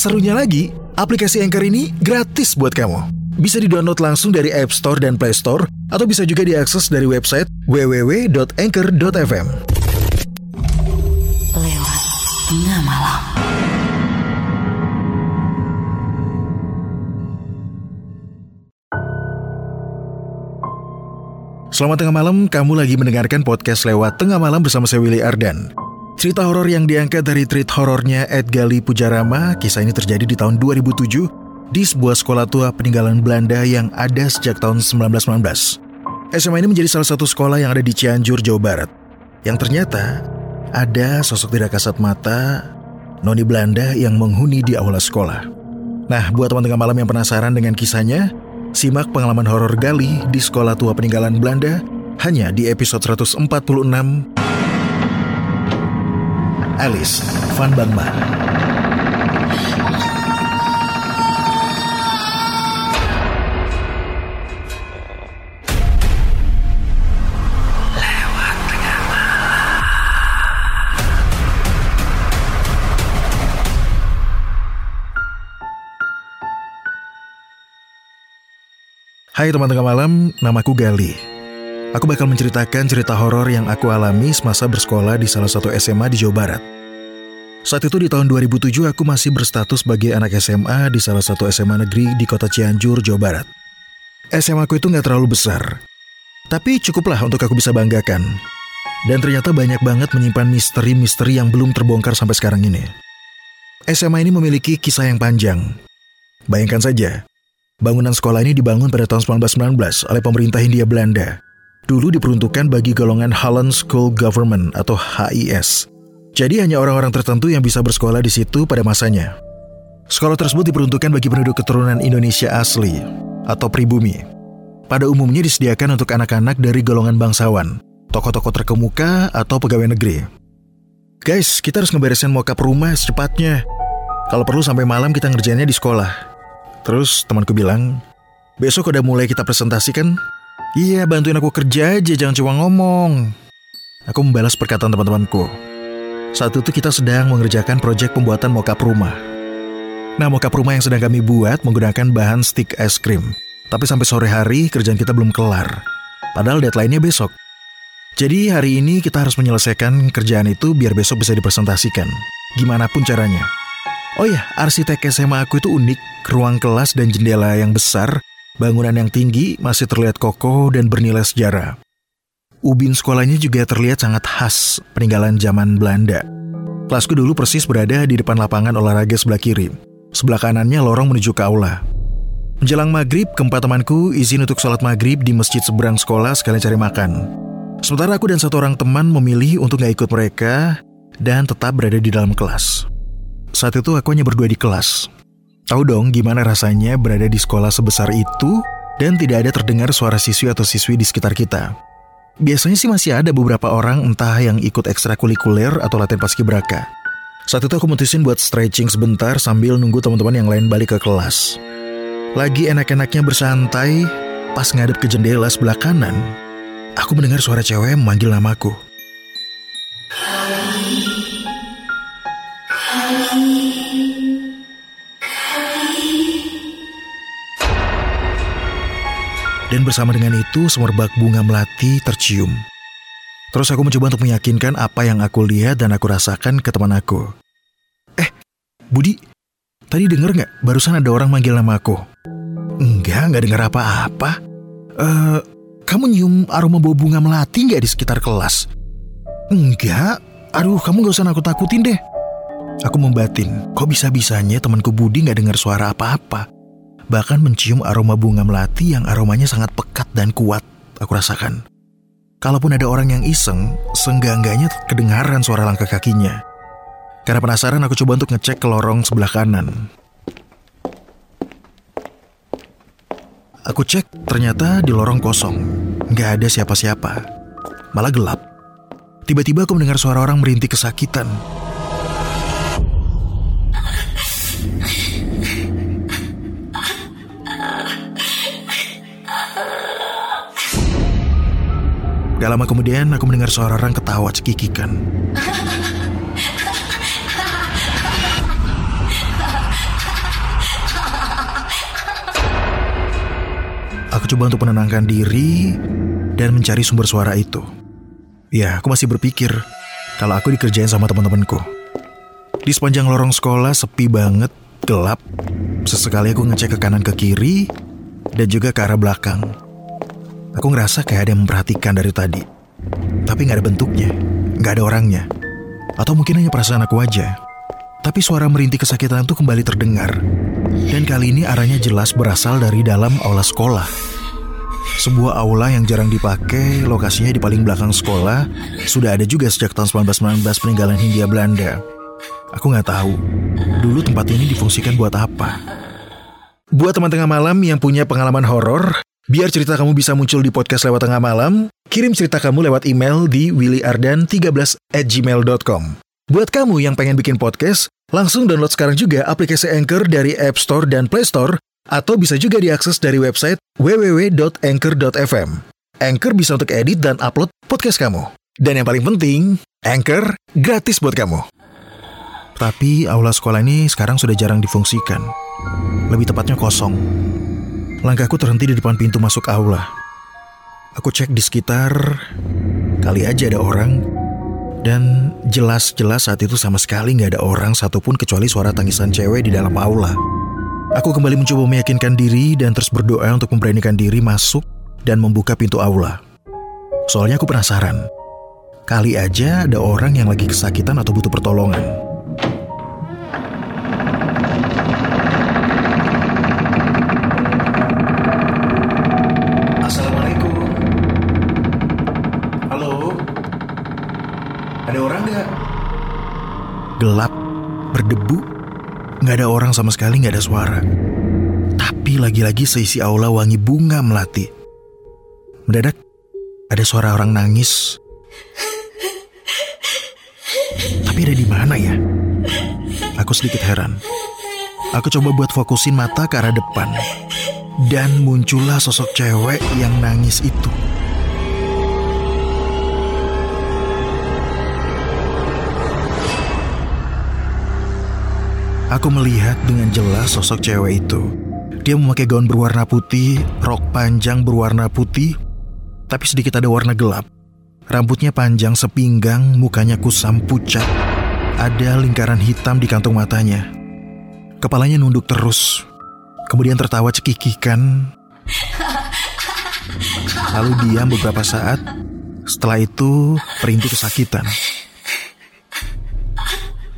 Serunya lagi, aplikasi Anchor ini gratis buat kamu. Bisa di-download langsung dari App Store dan Play Store, atau bisa juga diakses dari website www.anchor.fm. Lewat tengah malam. Selamat tengah malam, kamu lagi mendengarkan podcast lewat tengah malam bersama saya Willy Ardan. Cerita horor yang diangkat dari treat horornya Ed Gali Pujarama, kisah ini terjadi di tahun 2007 di sebuah sekolah tua peninggalan Belanda yang ada sejak tahun 1919. SMA ini menjadi salah satu sekolah yang ada di Cianjur, Jawa Barat. Yang ternyata ada sosok tidak kasat mata noni Belanda yang menghuni di aula sekolah. Nah, buat teman tengah malam yang penasaran dengan kisahnya, simak pengalaman horor Gali di sekolah tua peninggalan Belanda hanya di episode 146 Alice Van Bangma. Hai teman tengah malam, namaku Gali. Aku bakal menceritakan cerita horor yang aku alami semasa bersekolah di salah satu SMA di Jawa Barat. Saat itu di tahun 2007 aku masih berstatus sebagai anak SMA di salah satu SMA negeri di kota Cianjur, Jawa Barat. SMA aku itu nggak terlalu besar, tapi cukuplah untuk aku bisa banggakan. Dan ternyata banyak banget menyimpan misteri-misteri yang belum terbongkar sampai sekarang ini. SMA ini memiliki kisah yang panjang. Bayangkan saja, bangunan sekolah ini dibangun pada tahun 1919 oleh pemerintah Hindia Belanda dulu diperuntukkan bagi golongan Holland School Government atau HIS. Jadi hanya orang-orang tertentu yang bisa bersekolah di situ pada masanya. Sekolah tersebut diperuntukkan bagi penduduk keturunan Indonesia asli atau pribumi. Pada umumnya disediakan untuk anak-anak dari golongan bangsawan, tokoh-tokoh terkemuka atau pegawai negeri. Guys, kita harus ngeberesin mokap rumah secepatnya. Kalau perlu sampai malam kita ngerjainnya di sekolah. Terus temanku bilang, besok udah mulai kita presentasikan Iya, bantuin aku kerja aja, jangan cuma ngomong. Aku membalas perkataan teman-temanku. Saat itu kita sedang mengerjakan proyek pembuatan mokap rumah. Nah, mokap rumah yang sedang kami buat menggunakan bahan stick es krim. Tapi sampai sore hari kerjaan kita belum kelar. Padahal deadline-nya besok. Jadi hari ini kita harus menyelesaikan kerjaan itu biar besok bisa dipresentasikan. Gimana pun caranya. Oh ya, arsitek SMA aku itu unik. Ruang kelas dan jendela yang besar Bangunan yang tinggi masih terlihat kokoh dan bernilai sejarah. Ubin sekolahnya juga terlihat sangat khas peninggalan zaman Belanda. Kelasku dulu persis berada di depan lapangan olahraga sebelah kiri. Sebelah kanannya lorong menuju ke aula. Menjelang maghrib, keempat temanku izin untuk sholat maghrib di masjid seberang sekolah sekalian cari makan. Sementara aku dan satu orang teman memilih untuk gak ikut mereka dan tetap berada di dalam kelas. Saat itu aku hanya berdua di kelas. Tahu dong gimana rasanya berada di sekolah sebesar itu dan tidak ada terdengar suara siswi atau siswi di sekitar kita. Biasanya sih masih ada beberapa orang entah yang ikut ekstrakurikuler atau latihan paskibraka. Saat itu aku mutusin buat stretching sebentar sambil nunggu teman-teman yang lain balik ke kelas. Lagi enak-enaknya bersantai, pas ngadep ke jendela sebelah kanan, aku mendengar suara cewek memanggil namaku. Dan bersama dengan itu semerbak bunga melati tercium. Terus aku mencoba untuk meyakinkan apa yang aku lihat dan aku rasakan ke teman aku. Eh, Budi, tadi denger nggak barusan ada orang manggil nama aku? Enggak, nggak dengar apa-apa. Eh, uh, kamu nyium aroma bau bunga melati nggak di sekitar kelas? Enggak, aduh kamu gak usah nakut-nakutin deh. Aku membatin, kok bisa-bisanya temanku Budi nggak dengar suara apa-apa bahkan mencium aroma bunga melati yang aromanya sangat pekat dan kuat aku rasakan. Kalaupun ada orang yang iseng, seenggak-enggaknya kedengaran suara langkah kakinya. Karena penasaran aku coba untuk ngecek ke lorong sebelah kanan. Aku cek, ternyata di lorong kosong. Nggak ada siapa-siapa. Malah gelap. Tiba-tiba aku mendengar suara orang merintih kesakitan. Gak lama kemudian aku mendengar suara orang ketawa cekikikan. Aku coba untuk menenangkan diri dan mencari sumber suara itu. Ya, aku masih berpikir kalau aku dikerjain sama teman-temanku. Di sepanjang lorong sekolah sepi banget, gelap. Sesekali aku ngecek ke kanan ke kiri dan juga ke arah belakang. Aku ngerasa kayak ada yang memperhatikan dari tadi. Tapi nggak ada bentuknya, nggak ada orangnya. Atau mungkin hanya perasaan aku aja. Tapi suara merintih kesakitan itu kembali terdengar. Dan kali ini arahnya jelas berasal dari dalam aula sekolah. Sebuah aula yang jarang dipakai, lokasinya di paling belakang sekolah, sudah ada juga sejak tahun 1919 peninggalan Hindia Belanda. Aku nggak tahu, dulu tempat ini difungsikan buat apa. Buat teman tengah malam yang punya pengalaman horor, biar cerita kamu bisa muncul di podcast lewat tengah malam, kirim cerita kamu lewat email di willyardan13 at gmail.com. Buat kamu yang pengen bikin podcast, langsung download sekarang juga aplikasi Anchor dari App Store dan Play Store, atau bisa juga diakses dari website www.anchor.fm. Anchor bisa untuk edit dan upload podcast kamu. Dan yang paling penting, Anchor gratis buat kamu. Tapi aula sekolah ini sekarang sudah jarang difungsikan. Lebih tepatnya kosong. Langkahku terhenti di depan pintu masuk aula. Aku cek di sekitar, kali aja ada orang, dan jelas-jelas saat itu sama sekali nggak ada orang satupun kecuali suara tangisan cewek di dalam aula. Aku kembali mencoba meyakinkan diri dan terus berdoa untuk memberanikan diri masuk dan membuka pintu aula. Soalnya aku penasaran. Kali aja ada orang yang lagi kesakitan atau butuh pertolongan. Gelap, berdebu, nggak ada orang sama sekali, nggak ada suara. Tapi lagi-lagi seisi aula wangi bunga melati. Mendadak, ada suara orang nangis. Tapi ada di mana ya? Aku sedikit heran. Aku coba buat fokusin mata ke arah depan. Dan muncullah sosok cewek yang nangis itu. Aku melihat dengan jelas sosok cewek itu. Dia memakai gaun berwarna putih, rok panjang berwarna putih, tapi sedikit ada warna gelap. Rambutnya panjang sepinggang, mukanya kusam pucat. Ada lingkaran hitam di kantung matanya. Kepalanya nunduk terus, kemudian tertawa cekikikan. Lalu diam beberapa saat, setelah itu perintih kesakitan.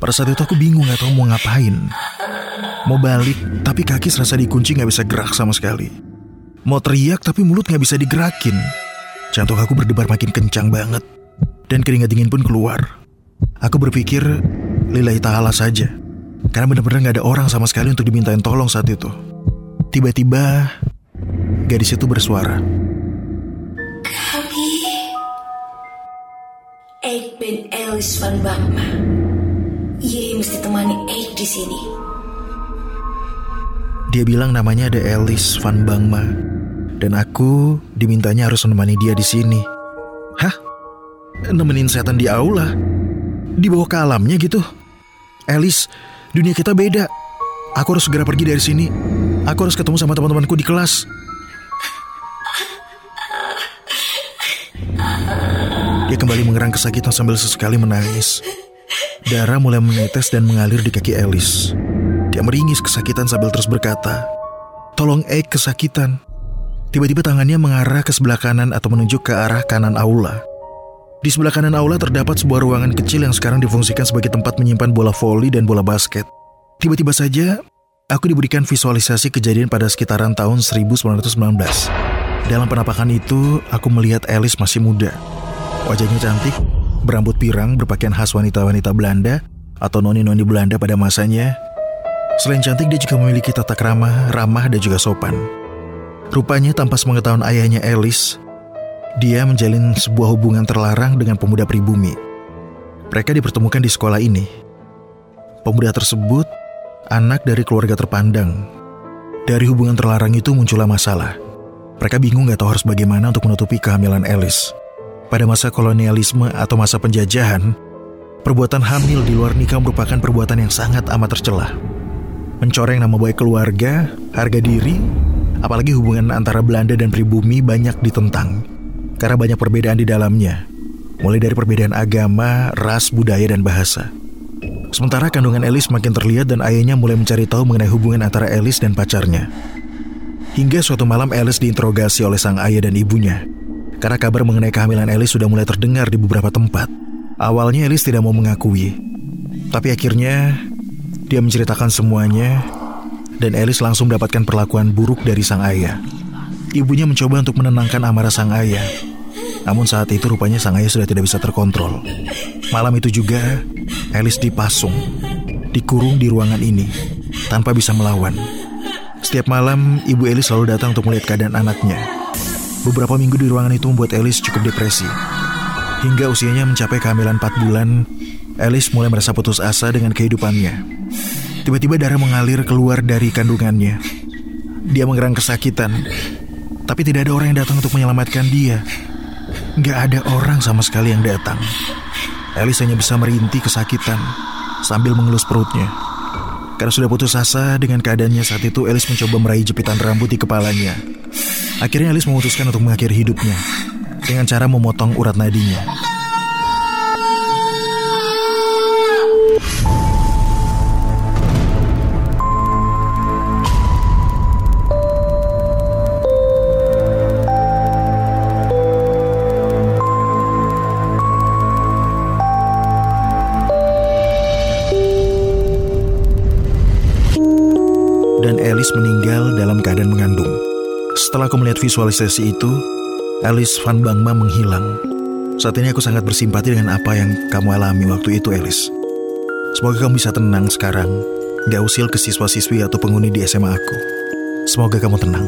Pada saat itu aku bingung gak tahu mau ngapain. Mau balik, tapi kaki serasa dikunci gak bisa gerak sama sekali. Mau teriak, tapi mulut gak bisa digerakin. Jantung aku berdebar makin kencang banget. Dan keringat dingin pun keluar. Aku berpikir, lillahi ta'ala saja. Karena benar-benar gak ada orang sama sekali untuk dimintain tolong saat itu. Tiba-tiba, gadis itu bersuara. Kami. Ik ben Alice van Bakma. Jij mesti temani Eik di sini. Dia bilang namanya ada Alice Van Bangma. Dan aku dimintanya harus menemani dia di sini. Hah? Nemenin setan di aula? Dibawa ke alamnya gitu? Alice, dunia kita beda. Aku harus segera pergi dari sini. Aku harus ketemu sama teman-temanku di kelas. Dia kembali mengerang kesakitan sambil sesekali menangis. Darah mulai menetes dan mengalir di kaki Alice. Dia meringis kesakitan sambil terus berkata, Tolong Egg kesakitan. Tiba-tiba tangannya mengarah ke sebelah kanan atau menunjuk ke arah kanan aula. Di sebelah kanan aula terdapat sebuah ruangan kecil yang sekarang difungsikan sebagai tempat menyimpan bola voli dan bola basket. Tiba-tiba saja, aku diberikan visualisasi kejadian pada sekitaran tahun 1919. Dalam penampakan itu, aku melihat Alice masih muda. Wajahnya cantik, berambut pirang, berpakaian khas wanita-wanita Belanda atau noni-noni Belanda pada masanya. Selain cantik, dia juga memiliki tata krama, ramah, dan juga sopan. Rupanya tanpa sepengetahuan ayahnya Alice, dia menjalin sebuah hubungan terlarang dengan pemuda pribumi. Mereka dipertemukan di sekolah ini. Pemuda tersebut anak dari keluarga terpandang. Dari hubungan terlarang itu muncullah masalah. Mereka bingung gak tahu harus bagaimana untuk menutupi kehamilan Alice. Pada masa kolonialisme atau masa penjajahan, perbuatan hamil di luar nikah merupakan perbuatan yang sangat amat tercela. Mencoreng nama baik keluarga, harga diri, apalagi hubungan antara Belanda dan pribumi banyak ditentang. Karena banyak perbedaan di dalamnya, mulai dari perbedaan agama, ras, budaya, dan bahasa. Sementara kandungan Alice makin terlihat dan ayahnya mulai mencari tahu mengenai hubungan antara Alice dan pacarnya. Hingga suatu malam Alice diinterogasi oleh sang ayah dan ibunya. Karena kabar mengenai kehamilan Alice sudah mulai terdengar di beberapa tempat. Awalnya Alice tidak mau mengakui. Tapi akhirnya dia menceritakan semuanya dan Alice langsung mendapatkan perlakuan buruk dari sang ayah. Ibunya mencoba untuk menenangkan amarah sang ayah. Namun saat itu rupanya sang ayah sudah tidak bisa terkontrol. Malam itu juga Alice dipasung, dikurung di ruangan ini, tanpa bisa melawan. Setiap malam, ibu Alice selalu datang untuk melihat keadaan anaknya. Beberapa minggu di ruangan itu membuat Alice cukup depresi. Hingga usianya mencapai kehamilan 4 bulan, Alice mulai merasa putus asa dengan kehidupannya. Tiba-tiba darah mengalir keluar dari kandungannya. Dia mengerang kesakitan, tapi tidak ada orang yang datang untuk menyelamatkan dia. Gak ada orang sama sekali yang datang. Alice hanya bisa merintih kesakitan sambil mengelus perutnya. Karena sudah putus asa dengan keadaannya saat itu, Alice mencoba meraih jepitan rambut di kepalanya. Akhirnya Alice memutuskan untuk mengakhiri hidupnya dengan cara memotong urat nadinya. dan Alice meninggal dalam keadaan mengandung. Setelah aku melihat visualisasi itu, Alice Van Bangma menghilang. Saat ini aku sangat bersimpati dengan apa yang kamu alami waktu itu, Alice. Semoga kamu bisa tenang sekarang, gak usil ke siswa-siswi atau penghuni di SMA aku. Semoga kamu tenang.